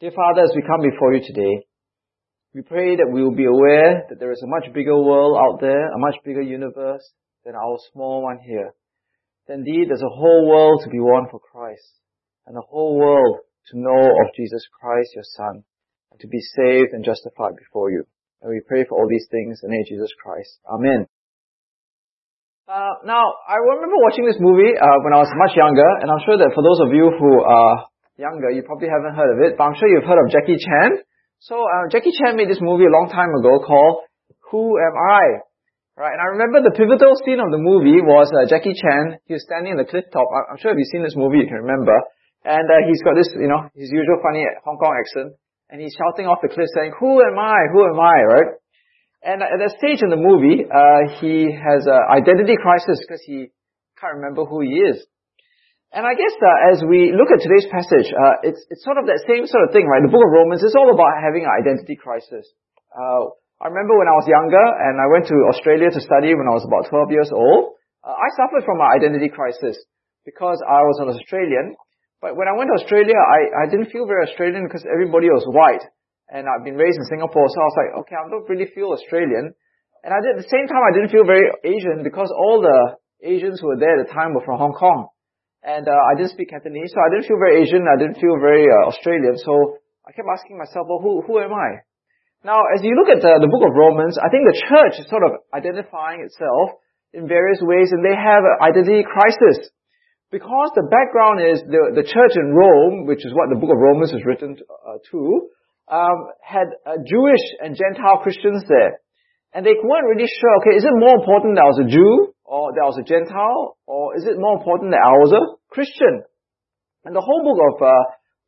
Dear Father, as we come before you today, we pray that we will be aware that there is a much bigger world out there, a much bigger universe than our small one here. That indeed, there's a whole world to be won for Christ, and a whole world to know of Jesus Christ, your Son, and to be saved and justified before you. And we pray for all these things in the name of Jesus Christ. Amen. Uh, now, I remember watching this movie uh, when I was much younger, and I'm sure that for those of you who are younger, you probably haven't heard of it, but I'm sure you've heard of Jackie Chan. So uh, Jackie Chan made this movie a long time ago called Who Am I? Right, and I remember the pivotal scene of the movie was uh, Jackie Chan. He was standing on the cliff top. I'm sure if you've seen this movie, you can remember. And uh, he's got this, you know, his usual funny Hong Kong accent, and he's shouting off the cliff saying, "Who am I? Who am I?" Right? And at that stage in the movie, uh, he has an identity crisis because he can't remember who he is. And I guess uh, as we look at today's passage, uh, it's, it's sort of that same sort of thing, right? The book of Romans is all about having an identity crisis. Uh, I remember when I was younger and I went to Australia to study when I was about 12 years old, uh, I suffered from an identity crisis because I was an Australian. But when I went to Australia, I, I didn't feel very Australian because everybody was white. And I've been raised in Singapore, so I was like, okay, I don't really feel Australian. And I did, at the same time, I didn't feel very Asian because all the Asians who were there at the time were from Hong Kong. And uh, I didn't speak Cantonese, so I didn't feel very Asian. I didn't feel very uh, Australian. So I kept asking myself, well, who who am I? Now, as you look at the, the book of Romans, I think the church is sort of identifying itself in various ways, and they have an identity crisis. Because the background is the, the church in Rome, which is what the book of Romans is written to, uh, to um, had uh, Jewish and Gentile Christians there. And they weren't really sure, okay, is it more important that I was a Jew or that I was a Gentile, or is it more important that I was a Christian? And the whole book of uh,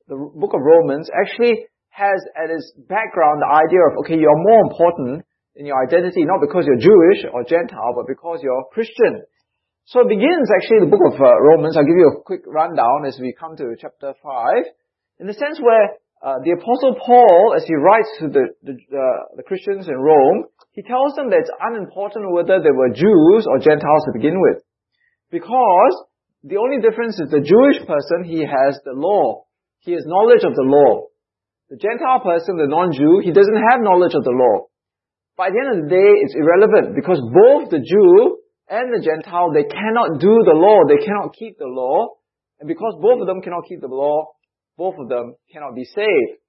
the book of Romans actually has at its background the idea of okay, you're more important in your identity not because you're Jewish or Gentile, but because you're Christian. So it begins actually the book of uh, Romans. I'll give you a quick rundown as we come to chapter five, in the sense where uh, the apostle Paul, as he writes to the the, uh, the Christians in Rome, he tells them that it's unimportant whether they were Jews or Gentiles to begin with. Because the only difference is the Jewish person, he has the law. He has knowledge of the law. The Gentile person, the non-Jew, he doesn't have knowledge of the law. By the end of the day, it's irrelevant because both the Jew and the Gentile, they cannot do the law. They cannot keep the law. And because both of them cannot keep the law, both of them cannot be saved.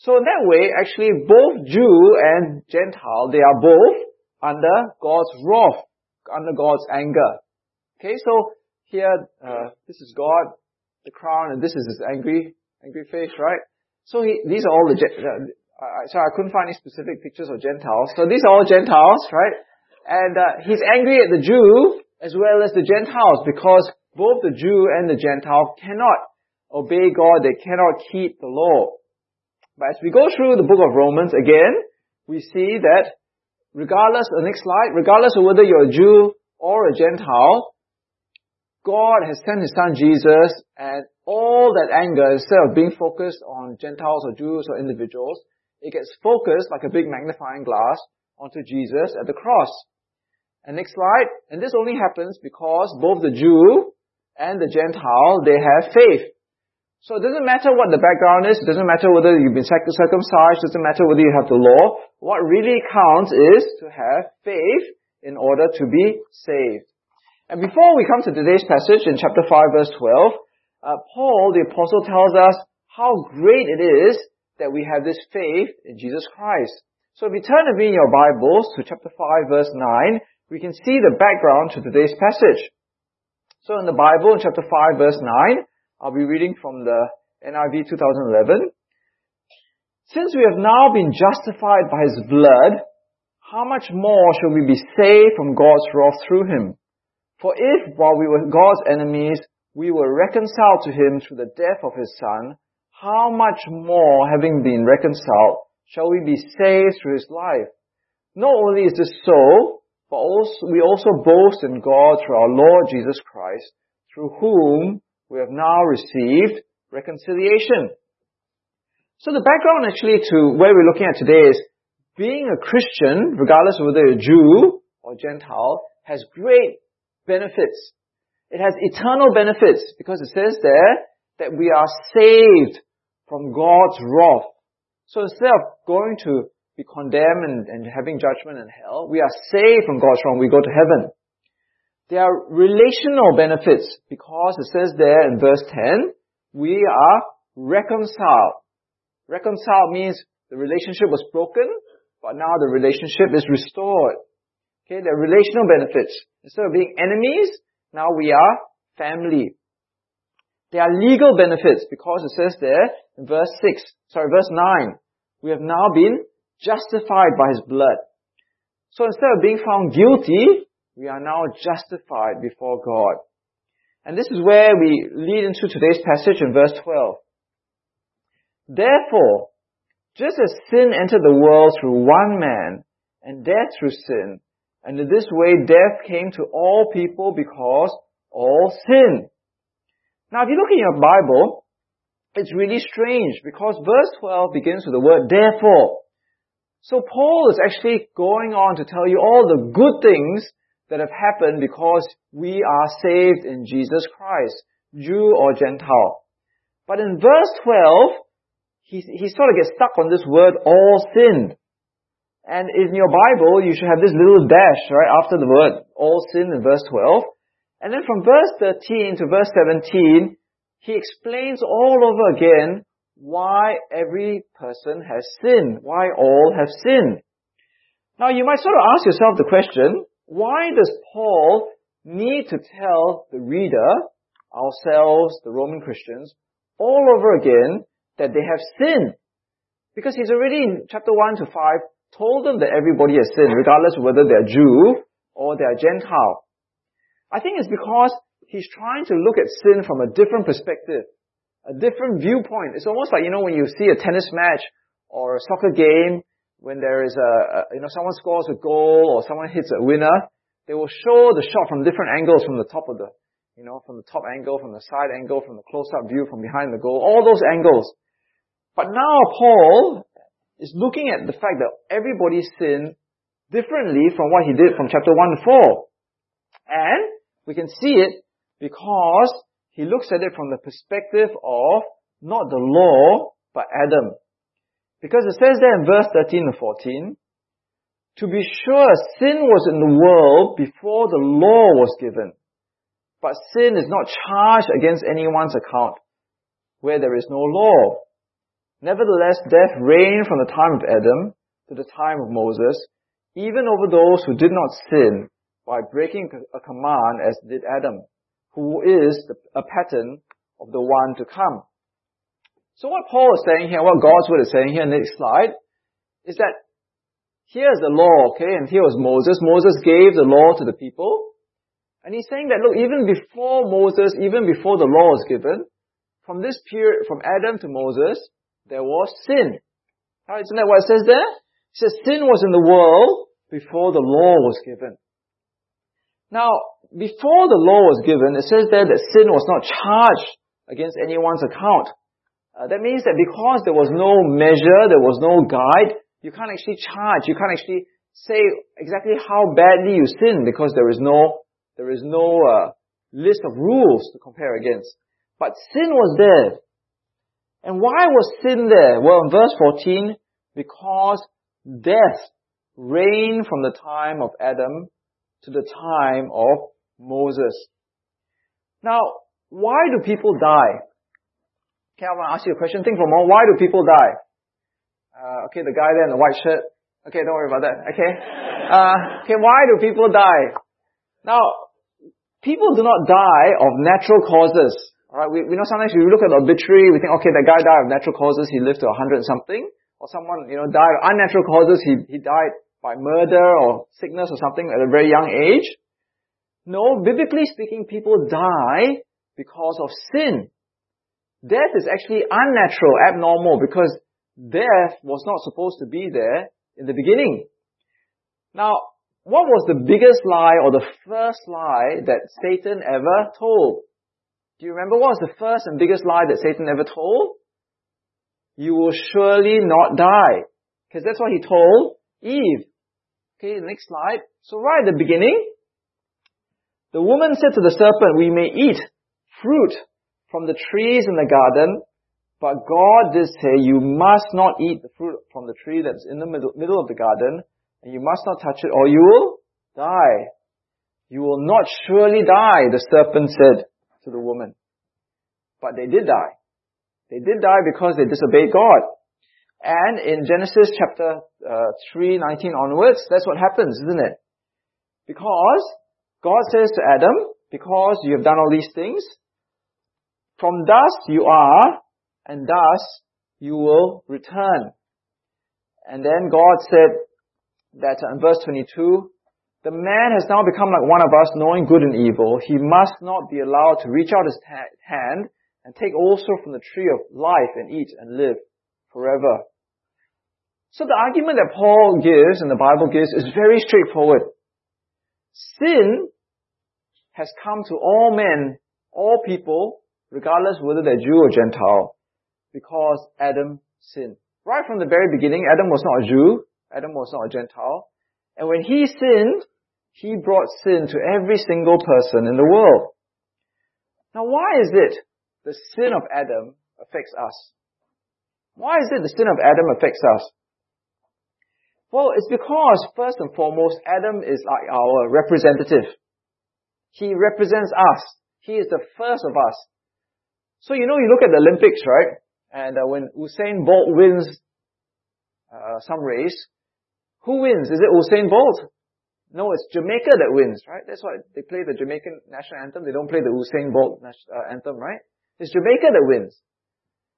So in that way, actually, both Jew and Gentile, they are both under God's wrath, under God's anger. Okay, so here, uh, this is God, the crown, and this is his angry, angry face, right? So he, these are all the, uh, sorry, I couldn't find any specific pictures of Gentiles. So these are all Gentiles, right? And uh, he's angry at the Jew as well as the Gentiles because both the Jew and the Gentile cannot obey God. They cannot keep the law. But as we go through the book of Romans again, we see that regardless, the next slide, regardless of whether you're a Jew or a Gentile, God has sent His Son Jesus and all that anger, instead of being focused on Gentiles or Jews or individuals, it gets focused like a big magnifying glass onto Jesus at the cross. And next slide, and this only happens because both the Jew and the Gentile, they have faith. So it doesn't matter what the background is, it doesn't matter whether you've been circumcised, it doesn't matter whether you have the law. What really counts is to have faith in order to be saved. And before we come to today's passage in chapter 5 verse 12, uh, Paul the apostle tells us how great it is that we have this faith in Jesus Christ. So if you turn to me in your Bibles to chapter 5 verse 9, we can see the background to today's passage. So in the Bible in chapter 5 verse 9, I'll be reading from the NIV 2011. Since we have now been justified by His blood, how much more shall we be saved from God's wrath through Him? For if, while we were God's enemies, we were reconciled to Him through the death of His Son, how much more, having been reconciled, shall we be saved through His life? Not only is this so, but also, we also boast in God through our Lord Jesus Christ, through whom we have now received reconciliation. So the background actually to where we're looking at today is being a Christian, regardless of whether you're a Jew or Gentile, has great benefits. It has eternal benefits because it says there that we are saved from God's wrath. So instead of going to be condemned and, and having judgment in hell, we are saved from God's wrath. We go to heaven. There are relational benefits because it says there in verse 10, we are reconciled. Reconciled means the relationship was broken, but now the relationship is restored. Okay, there are relational benefits. Instead of being enemies, now we are family. There are legal benefits because it says there in verse 6, sorry, verse 9, we have now been justified by His blood. So instead of being found guilty, we are now justified before God. And this is where we lead into today's passage in verse 12. Therefore, just as sin entered the world through one man, and death through sin, and in this way death came to all people because all sin. Now if you look in your Bible, it's really strange because verse 12 begins with the word therefore. So Paul is actually going on to tell you all the good things that have happened because we are saved in Jesus Christ, Jew or Gentile. But in verse 12, he, he sort of gets stuck on this word, all sinned. And in your Bible, you should have this little dash, right, after the word, all sin in verse 12. And then from verse 13 to verse 17, he explains all over again why every person has sinned, why all have sinned. Now you might sort of ask yourself the question, why does Paul need to tell the reader, ourselves, the Roman Christians, all over again that they have sinned? Because he's already in chapter 1 to 5 told them that everybody has sinned, regardless whether they're Jew or they're Gentile. I think it's because he's trying to look at sin from a different perspective, a different viewpoint. It's almost like, you know, when you see a tennis match or a soccer game when there is a, you know, someone scores a goal or someone hits a winner, they will show the shot from different angles from the top of the, you know, from the top angle, from the side angle, from the close-up view, from behind the goal, all those angles. But now Paul is looking at the fact that everybody sinned differently from what he did from chapter 1 to 4. And we can see it because he looks at it from the perspective of not the law, but Adam. Because it says there in verse 13 and 14, to be sure, sin was in the world before the law was given. But sin is not charged against anyone's account where there is no law. Nevertheless, death reigned from the time of Adam to the time of Moses, even over those who did not sin by breaking a command as did Adam, who is a pattern of the one to come. So what Paul is saying here, what God's word is saying here next slide, is that here's the law, okay, and here was Moses. Moses gave the law to the people. And he's saying that, look, even before Moses, even before the law was given, from this period, from Adam to Moses, there was sin. Right, isn't that what it says there? It says sin was in the world before the law was given. Now, before the law was given, it says there that sin was not charged against anyone's account. Uh, that means that because there was no measure, there was no guide, you can't actually charge, you can't actually say exactly how badly you sin because there is no, there is no uh, list of rules to compare against. But sin was there. And why was sin there? Well, in verse 14, because death reigned from the time of Adam to the time of Moses. Now, why do people die? Okay, I want to ask you a question. Think for a moment. Why do people die? Uh, okay, the guy there in the white shirt. Okay, don't worry about that. Okay. Uh, okay, why do people die? Now, people do not die of natural causes. Alright, we, we know sometimes we look at the obituary, we think, okay, that guy died of natural causes, he lived to a hundred something. Or someone, you know, died of unnatural causes, he, he died by murder or sickness or something at a very young age. No, biblically speaking, people die because of sin. Death is actually unnatural, abnormal, because death was not supposed to be there in the beginning. Now, what was the biggest lie or the first lie that Satan ever told? Do you remember what was the first and biggest lie that Satan ever told? You will surely not die. Because that's what he told Eve. Okay, next slide. So right at the beginning, the woman said to the serpent, we may eat fruit from the trees in the garden, But God did say, you must not eat the fruit from the tree that's in the middle, middle of the garden, and you must not touch it, or you will die. You will not surely die, the serpent said to the woman. But they did die. They did die because they disobeyed God. And in Genesis chapter uh, 3, 19 onwards, that's what happens, isn't it? Because God says to Adam, because you have done all these things, from dust you are, and thus you will return. And then God said that in verse 22, the man has now become like one of us, knowing good and evil. He must not be allowed to reach out his hand and take also from the tree of life and eat and live forever. So the argument that Paul gives and the Bible gives is very straightforward. Sin has come to all men, all people, regardless whether they're Jew or Gentile, because Adam sinned. Right from the very beginning, Adam was not a Jew, Adam was not a Gentile, and when he sinned, he brought sin to every single person in the world. Now why is it the sin of Adam affects us? Why is it the sin of Adam affects us? Well, it's because, first and foremost, Adam is like our representative. He represents us. He is the first of us. So, you know, you look at the Olympics, right? And uh, when Usain Bolt wins uh, some race, who wins? Is it Usain Bolt? No, it's Jamaica that wins, right? That's why they play the Jamaican national anthem. They don't play the Usain Bolt uh, anthem, right? It's Jamaica that wins.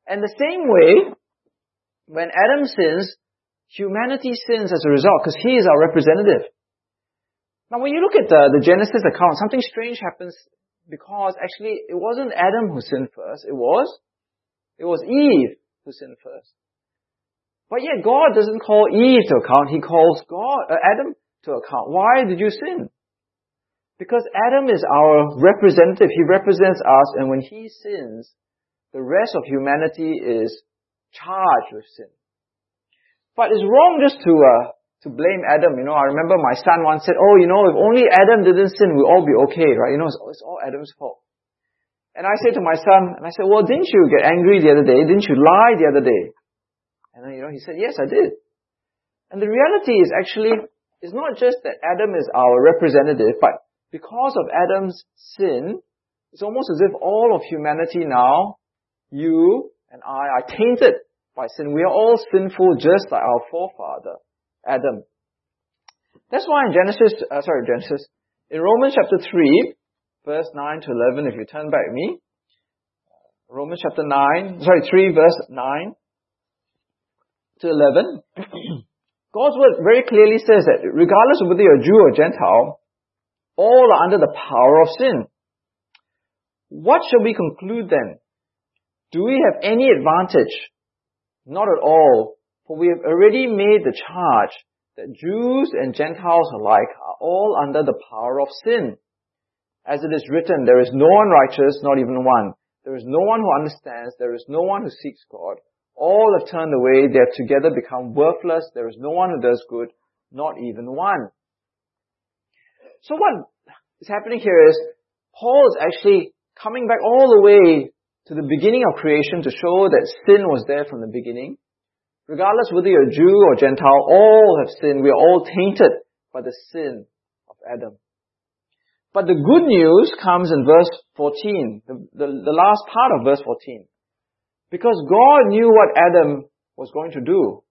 And the same way, when Adam sins, Humanity sins as a result because he is our representative. Now when you look at the, the Genesis account, something strange happens because actually it wasn't Adam who sinned first, it was, it was Eve who sinned first. But yet God doesn't call Eve to account, He calls God, uh, Adam to account. Why did you sin? Because Adam is our representative, he represents us, and when he sins, the rest of humanity is charged with sin. But it's wrong just to, uh, to blame Adam. You know, I remember my son once said, oh, you know, if only Adam didn't sin, we'd all be okay, right? You know, it's, it's all Adam's fault. And I said to my son, and I said, well, didn't you get angry the other day? Didn't you lie the other day? And then, you know, he said, yes, I did. And the reality is actually, it's not just that Adam is our representative, but because of Adam's sin, it's almost as if all of humanity now, you and I, are tainted by sin. We are all sinful just like our forefather, Adam. That's why in Genesis, uh, sorry, Genesis, in Romans chapter 3, verse 9 to 11, if you turn back me, Romans chapter 9, sorry, 3 verse 9 to 11, God's word very clearly says that regardless of whether you're Jew or Gentile, all are under the power of sin. What shall we conclude then? Do we have any advantage not at all, for we have already made the charge that Jews and Gentiles alike are all under the power of sin. As it is written, there is no one righteous, not even one. There is no one who understands, there is no one who seeks God. All have turned away, they have together become worthless, there is no one who does good, not even one. So what is happening here is, Paul is actually coming back all the way to the beginning of creation to show that sin was there from the beginning. Regardless whether you're a Jew or Gentile, all have sinned. We are all tainted by the sin of Adam. But the good news comes in verse 14, the, the, the last part of verse 14. Because God knew what Adam was going to do.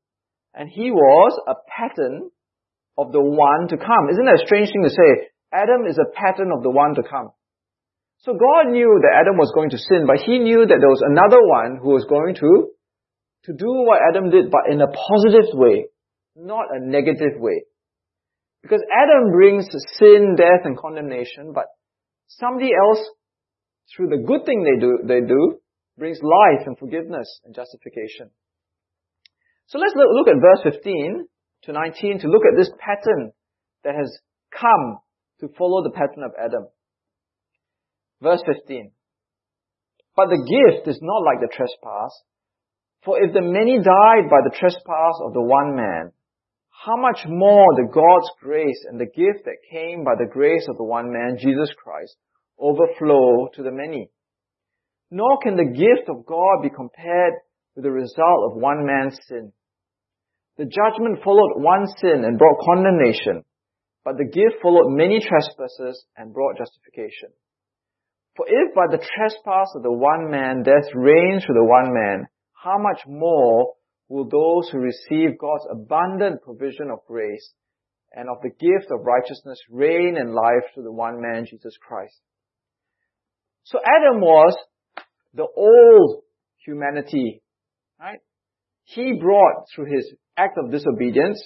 And he was a pattern of the one to come. Isn't that a strange thing to say? Adam is a pattern of the one to come. So God knew that Adam was going to sin, but he knew that there was another one who was going to, to do what Adam did, but in a positive way, not a negative way. Because Adam brings sin, death, and condemnation, but somebody else, through the good thing they do, they do, brings life and forgiveness and justification. So let's look at verse 15 to 19 to look at this pattern that has come to follow the pattern of Adam. Verse 15. But the gift is not like the trespass. For if the many died by the trespass of the one man, how much more the God's grace and the gift that came by the grace of the one man, Jesus Christ, overflow to the many. nor can the gift of God be compared with the result of one man's sin. The judgment followed one sin and brought condemnation, but the gift followed many trespasses and brought justification. For if by the trespass of the one man death reigns through the one man, how much more will those who receive God's abundant provision of grace and of the gift of righteousness reign in life through the one man, Jesus Christ. So Adam was the old humanity, right? He brought through his act of disobedience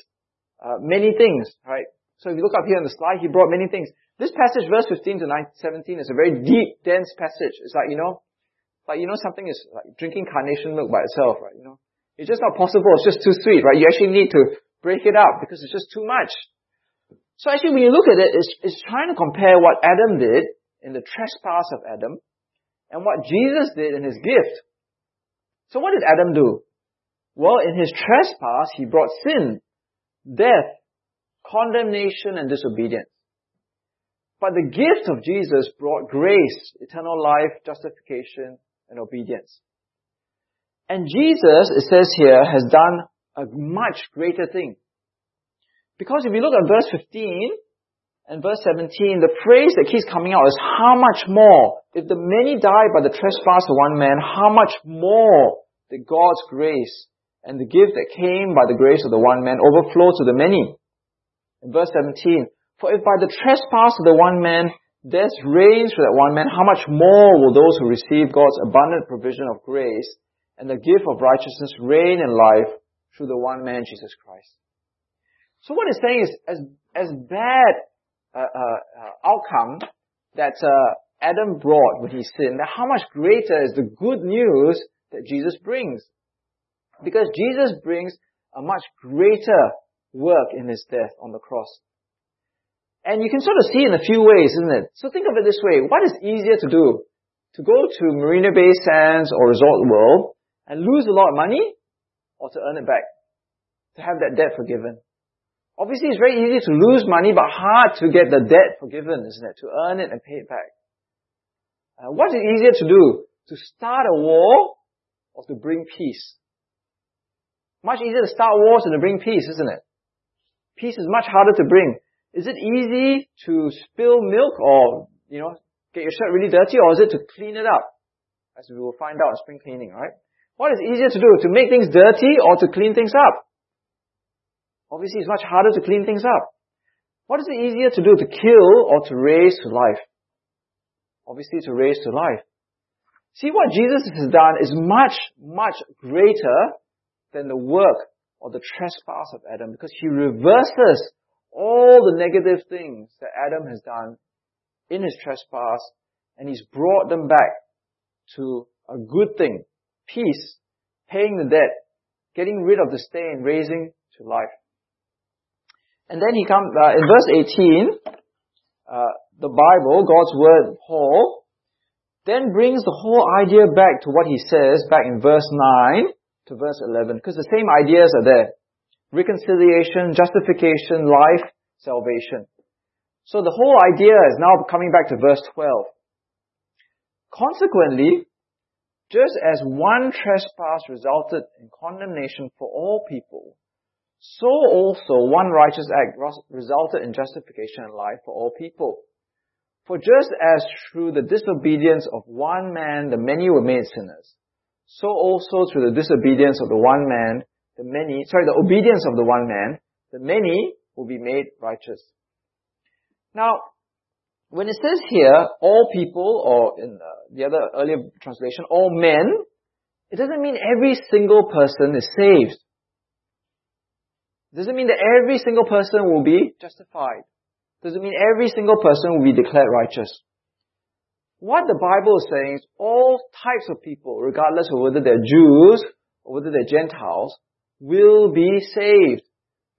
uh, many things, right? So if you look up here on the slide, he brought many things. This passage, verse 15 to 17, is a very deep, dense passage. It's like, you know, like, you know, something is like drinking carnation milk by itself, right? You know, it's just not possible. It's just too sweet, right? You actually need to break it up because it's just too much. So actually, when you look at it, it's, it's trying to compare what Adam did in the trespass of Adam and what Jesus did in his gift. So what did Adam do? Well, in his trespass, he brought sin, death, condemnation, and disobedience. But the gift of Jesus brought grace, eternal life, justification, and obedience. And Jesus, it says here, has done a much greater thing. Because if you look at verse 15 and verse 17, the phrase that keeps coming out is how much more? If the many died by the trespass of one man, how much more did God's grace and the gift that came by the grace of the one man overflow to the many? In verse 17, for if by the trespass of the one man death reigns for that one man, how much more will those who receive God's abundant provision of grace and the gift of righteousness reign in life through the one man, Jesus Christ? So what it's saying is, as, as bad uh, uh, uh, outcome that uh, Adam brought when he sinned, how much greater is the good news that Jesus brings? Because Jesus brings a much greater work in his death on the cross. And you can sort of see in a few ways, isn't it? So think of it this way. What is easier to do? To go to Marina Bay Sands or Resort World and lose a lot of money or to earn it back? To have that debt forgiven. Obviously, it's very easy to lose money, but hard to get the debt forgiven, isn't it? To earn it and pay it back. Uh, what is easier to do? To start a war or to bring peace? Much easier to start wars than to bring peace, isn't it? Peace is much harder to bring. Is it easy to spill milk or, you know, get your shirt really dirty or is it to clean it up? As we will find out in spring cleaning, right? What is easier to do? To make things dirty or to clean things up? Obviously, it's much harder to clean things up. What is it easier to do, to kill or to raise to life? Obviously, to raise to life. See, what Jesus has done is much, much greater than the work or the trespass of Adam because he reverses all the negative things that Adam has done in his trespass and he's brought them back to a good thing. Peace, paying the debt, getting rid of the stain, raising to life. And then he comes, uh, in verse 18, uh, the Bible, God's Word, Paul, then brings the whole idea back to what he says back in verse 9 to verse 11, because the same ideas are there. Reconciliation, justification, life, salvation. So the whole idea is now coming back to verse 12. Consequently, just as one trespass resulted in condemnation for all people, so also one righteous act resulted in justification and life for all people. For just as through the disobedience of one man the many were made sinners, so also through the disobedience of the one man, the many, sorry, the obedience of the one man, the many will be made righteous. Now, when it says here, all people, or in uh, the other earlier translation, all men, it doesn't mean every single person is saved. It Doesn't mean that every single person will be justified. It Doesn't mean every single person will be declared righteous. What the Bible is saying is all types of people, regardless of whether they're Jews or whether they're Gentiles, will be saved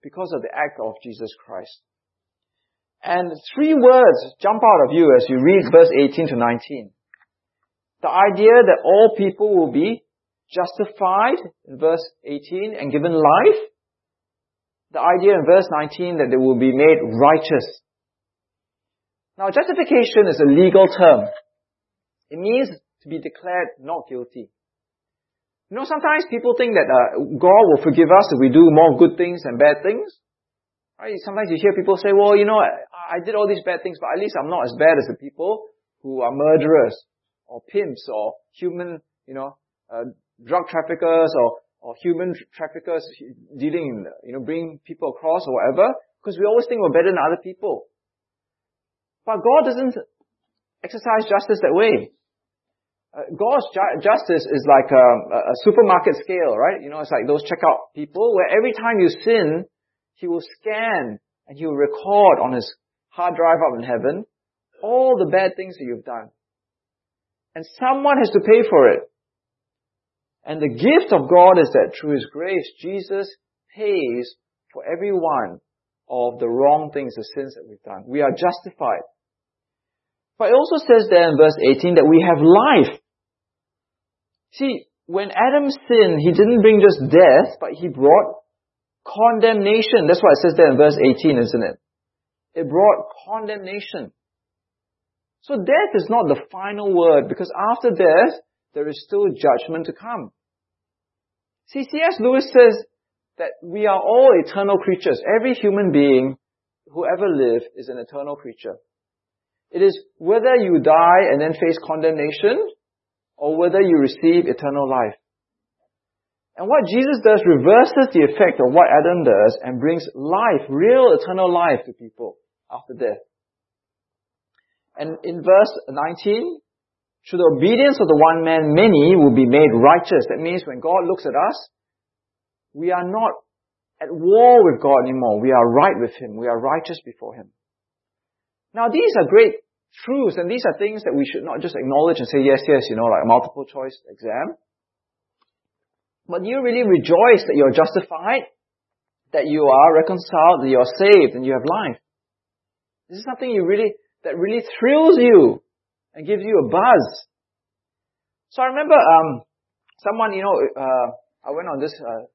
because of the act of Jesus Christ. And three words jump out of you as you read verse 18 to 19. The idea that all people will be justified in verse 18 and given life the idea in verse 19 that they will be made righteous. Now, justification is a legal term. It means to be declared not guilty. You know, sometimes people think that uh, God will forgive us if we do more good things than bad things. Right? Sometimes you hear people say, well, you know, I, I did all these bad things, but at least I'm not as bad as the people who are murderers or pimps or human, you know, uh, drug traffickers or, or human traffickers dealing, you know, bringing people across or whatever, because we always think we're better than other people. But God doesn't exercise justice that way. Uh, God's ju- justice is like a, a, supermarket scale, right? You know, it's like those checkout people where every time you sin, He will scan and He will record on His hard drive up in heaven all the bad things that you've done. And someone has to pay for it. And the gift of God is that through His grace, Jesus pays for every one of the wrong things, the sins that we've done. We are justified. But it also says there in verse 18 that we have life. See, when Adam sinned, he didn't bring just death, but he brought condemnation. That's what it says there in verse 18, isn't it? It brought condemnation. So death is not the final word because after death, there is still judgment to come. See, C.S. Lewis says that we are all eternal creatures. Every human being who ever lived is an eternal creature. It is whether you die and then face condemnation or whether you receive eternal life. And what Jesus does reverses the effect of what Adam does and brings life, real eternal life to people after death. And in verse 19, through the obedience of the one man, many will be made righteous. That means when God looks at us, we are not at war with God anymore. We are right with Him. We are righteous before Him. Now these are great truths and these are things that we should not just acknowledge and say, yes, yes, you know, like a multiple choice exam. But you really rejoice that you're justified, that you are reconciled, that you're saved, and you have life. This is something you really that really thrills you and gives you a buzz. So I remember um, someone, you know, uh, I went on this uh,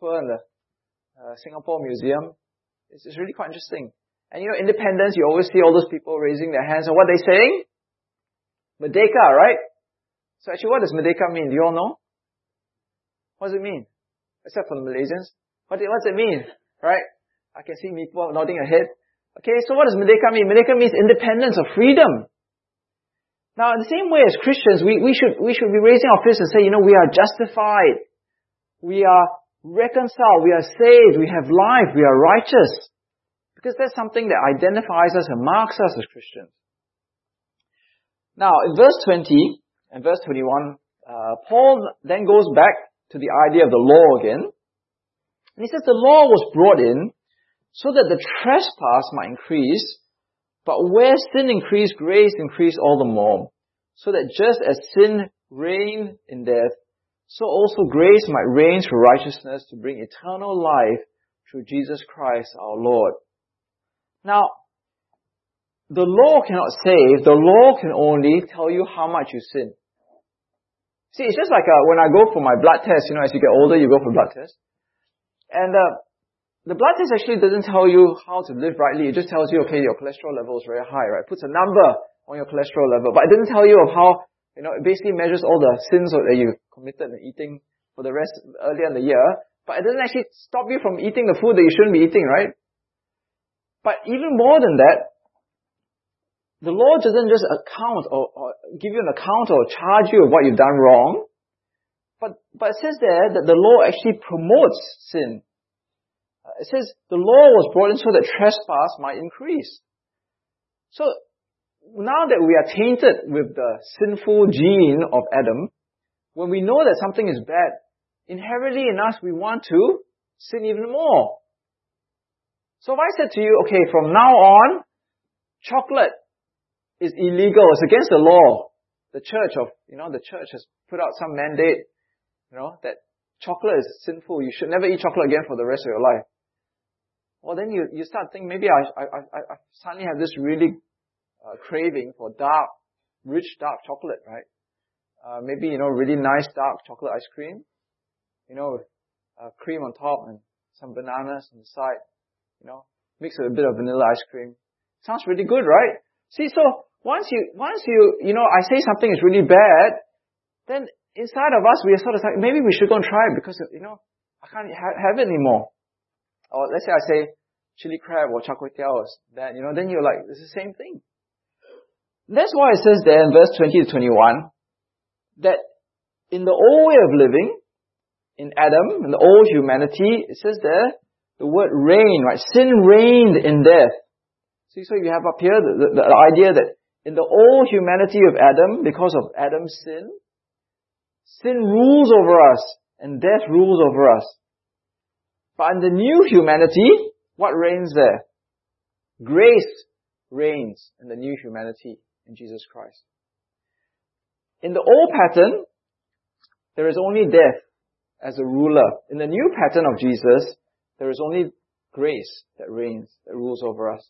tour in the uh, Singapore Museum. It's, it's really quite interesting. And you know, independence, you always see all those people raising their hands. And what they saying? Merdeka, right? So actually, what does Merdeka mean? Do you all know? What does it mean? Except for the Malaysians. What, does it mean? Right? I can see people nodding ahead. Okay, so what does Merdeka mean? Merdeka means independence or freedom. Now, in the same way as Christians, we, we should, we should be raising our fists and say, you know, we are justified. We are reconciled. We are saved. We have life. We are righteous. Because that's something that identifies us and marks us as Christians. Now, in verse 20 and verse 21, uh, Paul then goes back to the idea of the law again. And he says the law was brought in so that the trespass might increase, but where sin increased, grace increased all the more, so that just as sin reigned in death, so also grace might reign through righteousness to bring eternal life through Jesus Christ our Lord. Now, the law cannot save, the law can only tell you how much you sin. See, it's just like uh, when I go for my blood test, you know, as you get older, you go for blood test. And uh, the blood test actually doesn't tell you how to live rightly. It just tells you, okay, your cholesterol level is very high, right? It puts a number on your cholesterol level. But it doesn't tell you of how, you know, it basically measures all the sins that you committed in eating for the rest earlier in the year. But it doesn't actually stop you from eating the food that you shouldn't be eating, right? But even more than that, the law doesn't just account or, or give you an account or charge you of what you've done wrong. But, but it says there that the law actually promotes sin. Uh, it says the law was brought in so that trespass might increase. So now that we are tainted with the sinful gene of Adam, when we know that something is bad, inherently in us we want to sin even more. So if I said to you, okay, from now on, chocolate is illegal, it's against the law. The church of, you know, the church has put out some mandate, you know, that chocolate is sinful. You should never eat chocolate again for the rest of your life well then you, you start thinking maybe I, I, I, I suddenly have this really uh, craving for dark, rich dark chocolate, right? Uh, maybe, you know, really nice dark chocolate ice cream, you know, uh, cream on top and some bananas on the side, you know, mixed with a bit of vanilla ice cream. Sounds really good, right? See, so once you, once you, you know, I say something is really bad, then inside of us, we are sort of like, maybe we should go and try it because, you know, I can't ha- have it anymore. Or let's say I say chili crab or char kway teow or that, you know, then you're like, it's the same thing. That's why it says there in verse 20 to 21 that in the old way of living, in Adam, in the old humanity, it says there, the word reign, right? Sin reigned in death. See, so you have up here the, the, the idea that in the old humanity of Adam, because of Adam's sin, sin rules over us and death rules over us. But in the new humanity, what reigns there? Grace reigns in the new humanity in Jesus Christ. In the old pattern, there is only death as a ruler. In the new pattern of Jesus, there is only grace that reigns, that rules over us.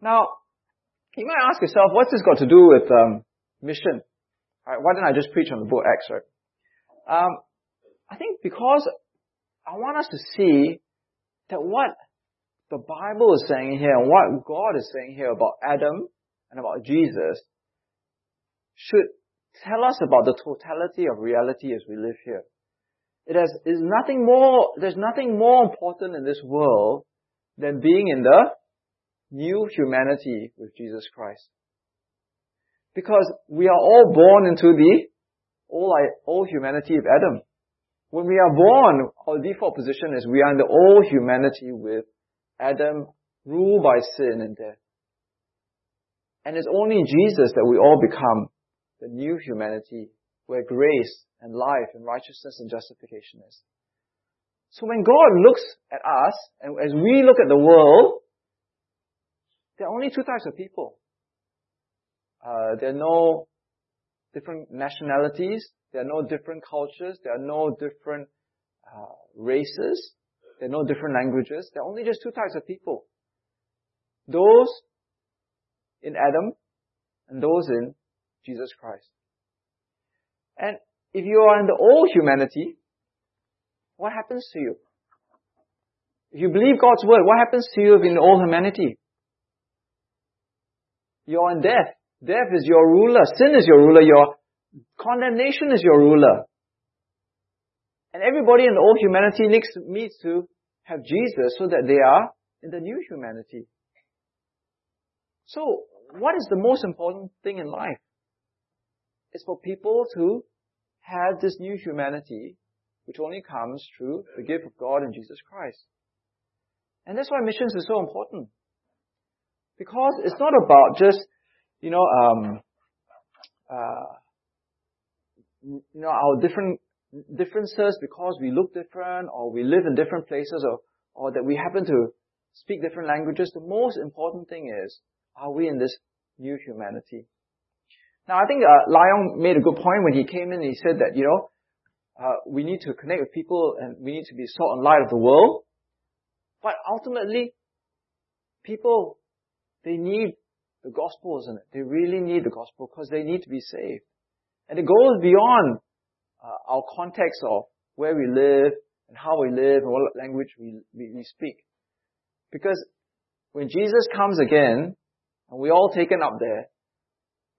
Now, you might ask yourself, what's this got to do with um, mission? Why didn't I just preach on the book Acts, right? Um, I think because I want us to see that what the Bible is saying here and what God is saying here about Adam and about Jesus should tell us about the totality of reality as we live here. It has, is nothing more, there's nothing more important in this world than being in the new humanity with Jesus Christ. Because we are all born into the old, old humanity of Adam. When we are born, our default position is we are in the old humanity with Adam ruled by sin and death. And it's only Jesus that we all become the new humanity where grace and life and righteousness and justification is. So when God looks at us, and as we look at the world, there are only two types of people. Uh, there are no different nationalities. There are no different cultures. There are no different uh, races. There are no different languages. There are only just two types of people. Those in Adam and those in Jesus Christ. And if you are in the old humanity, what happens to you? If you believe God's word, what happens to you in old humanity? You're in death. Death is your ruler. Sin is your ruler. Your condemnation is your ruler. And everybody in the old humanity needs, needs to have Jesus so that they are in the new humanity. So, what is the most important thing in life? It's for people to have this new humanity, which only comes through the gift of God in Jesus Christ. And that's why missions is so important. Because it's not about just, you know, um, uh, you know, our different differences because we look different or we live in different places or, or that we happen to speak different languages. The most important thing is, are we in this new humanity? Now, I think uh, Lion made a good point when he came in. And he said that you know uh, we need to connect with people and we need to be salt and light of the world. But ultimately, people they need the gospel, isn't it? They really need the gospel because they need to be saved. And it goes beyond uh, our context of where we live and how we live and what language we, we, we speak. Because when Jesus comes again, and we're all taken up there,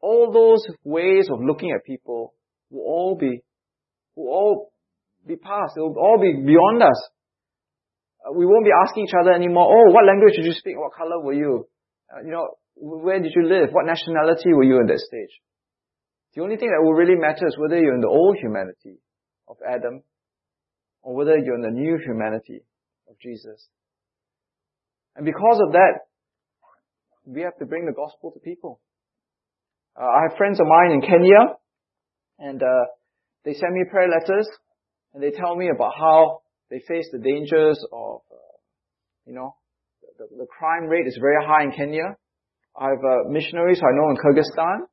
all those ways of looking at people will all be, will all be past. It will all be beyond us. Uh, we won't be asking each other anymore, oh, what language did you speak? What color were you? Uh, you know, where did you live? What nationality were you in that stage? The only thing that will really matter is whether you're in the old humanity of Adam or whether you're in the new humanity of Jesus. And because of that, we have to bring the gospel to people. Uh, I have friends of mine in Kenya, and uh, they send me prayer letters, and they tell me about how they face the dangers of, uh, you know, the, the, crime rate is very high in Kenya. I have uh, missionaries I know in Kyrgyzstan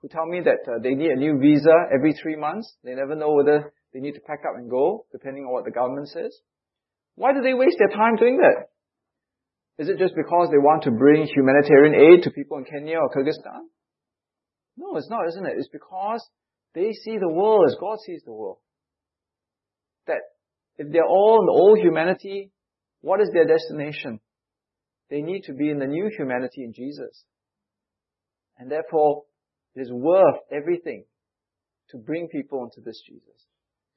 who tell me that uh, they need a new visa every three months. They never know whether they need to pack up and go, depending on what the government says. Why do they waste their time doing that? Is it just because they want to bring humanitarian aid to people in Kenya or Kyrgyzstan? No, it's not, isn't it? It's because they see the world as God sees the world. That if they're all in the old humanity, what is their destination? They need to be in the new humanity in Jesus. And therefore, it is worth everything to bring people into this Jesus,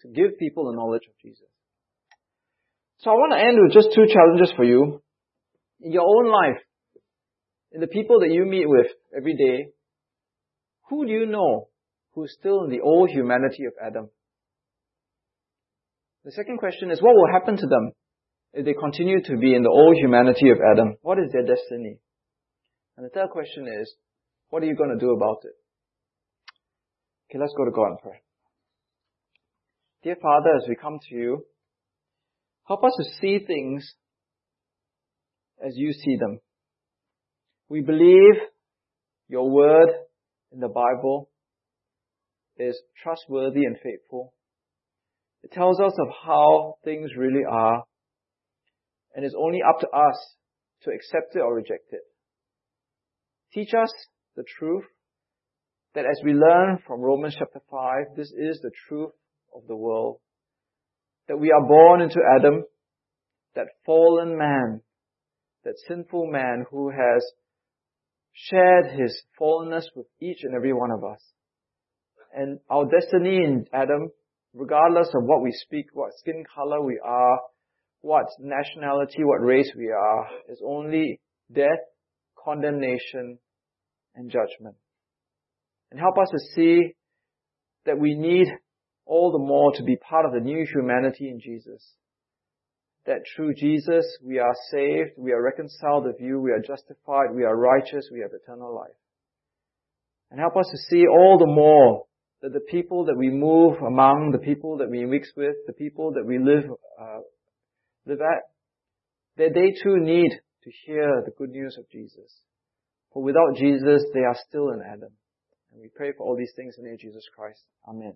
to give people the knowledge of Jesus. So I want to end with just two challenges for you. In your own life, in the people that you meet with every day, who do you know who's still in the old humanity of Adam? The second question is, what will happen to them if they continue to be in the old humanity of Adam? What is their destiny? And the third question is, what are you going to do about it? Okay, let's go to God and pray. Dear Father, as we come to you, help us to see things as you see them. We believe your word in the Bible is trustworthy and faithful. It tells us of how things really are, and it's only up to us to accept it or reject it. Teach us the truth that as we learn from Romans chapter 5, this is the truth of the world. That we are born into Adam, that fallen man, that sinful man who has shared his fallenness with each and every one of us. And our destiny in Adam, regardless of what we speak, what skin color we are, what nationality, what race we are, is only death, condemnation, and judgment. And help us to see that we need all the more to be part of the new humanity in Jesus that through Jesus we are saved, we are reconciled with you, we are justified, we are righteous, we have eternal life. And help us to see all the more that the people that we move among, the people that we mix with, the people that we live, uh, live at, that they too need to hear the good news of Jesus. For without Jesus, they are still in Adam. And we pray for all these things in the name of Jesus Christ. Amen.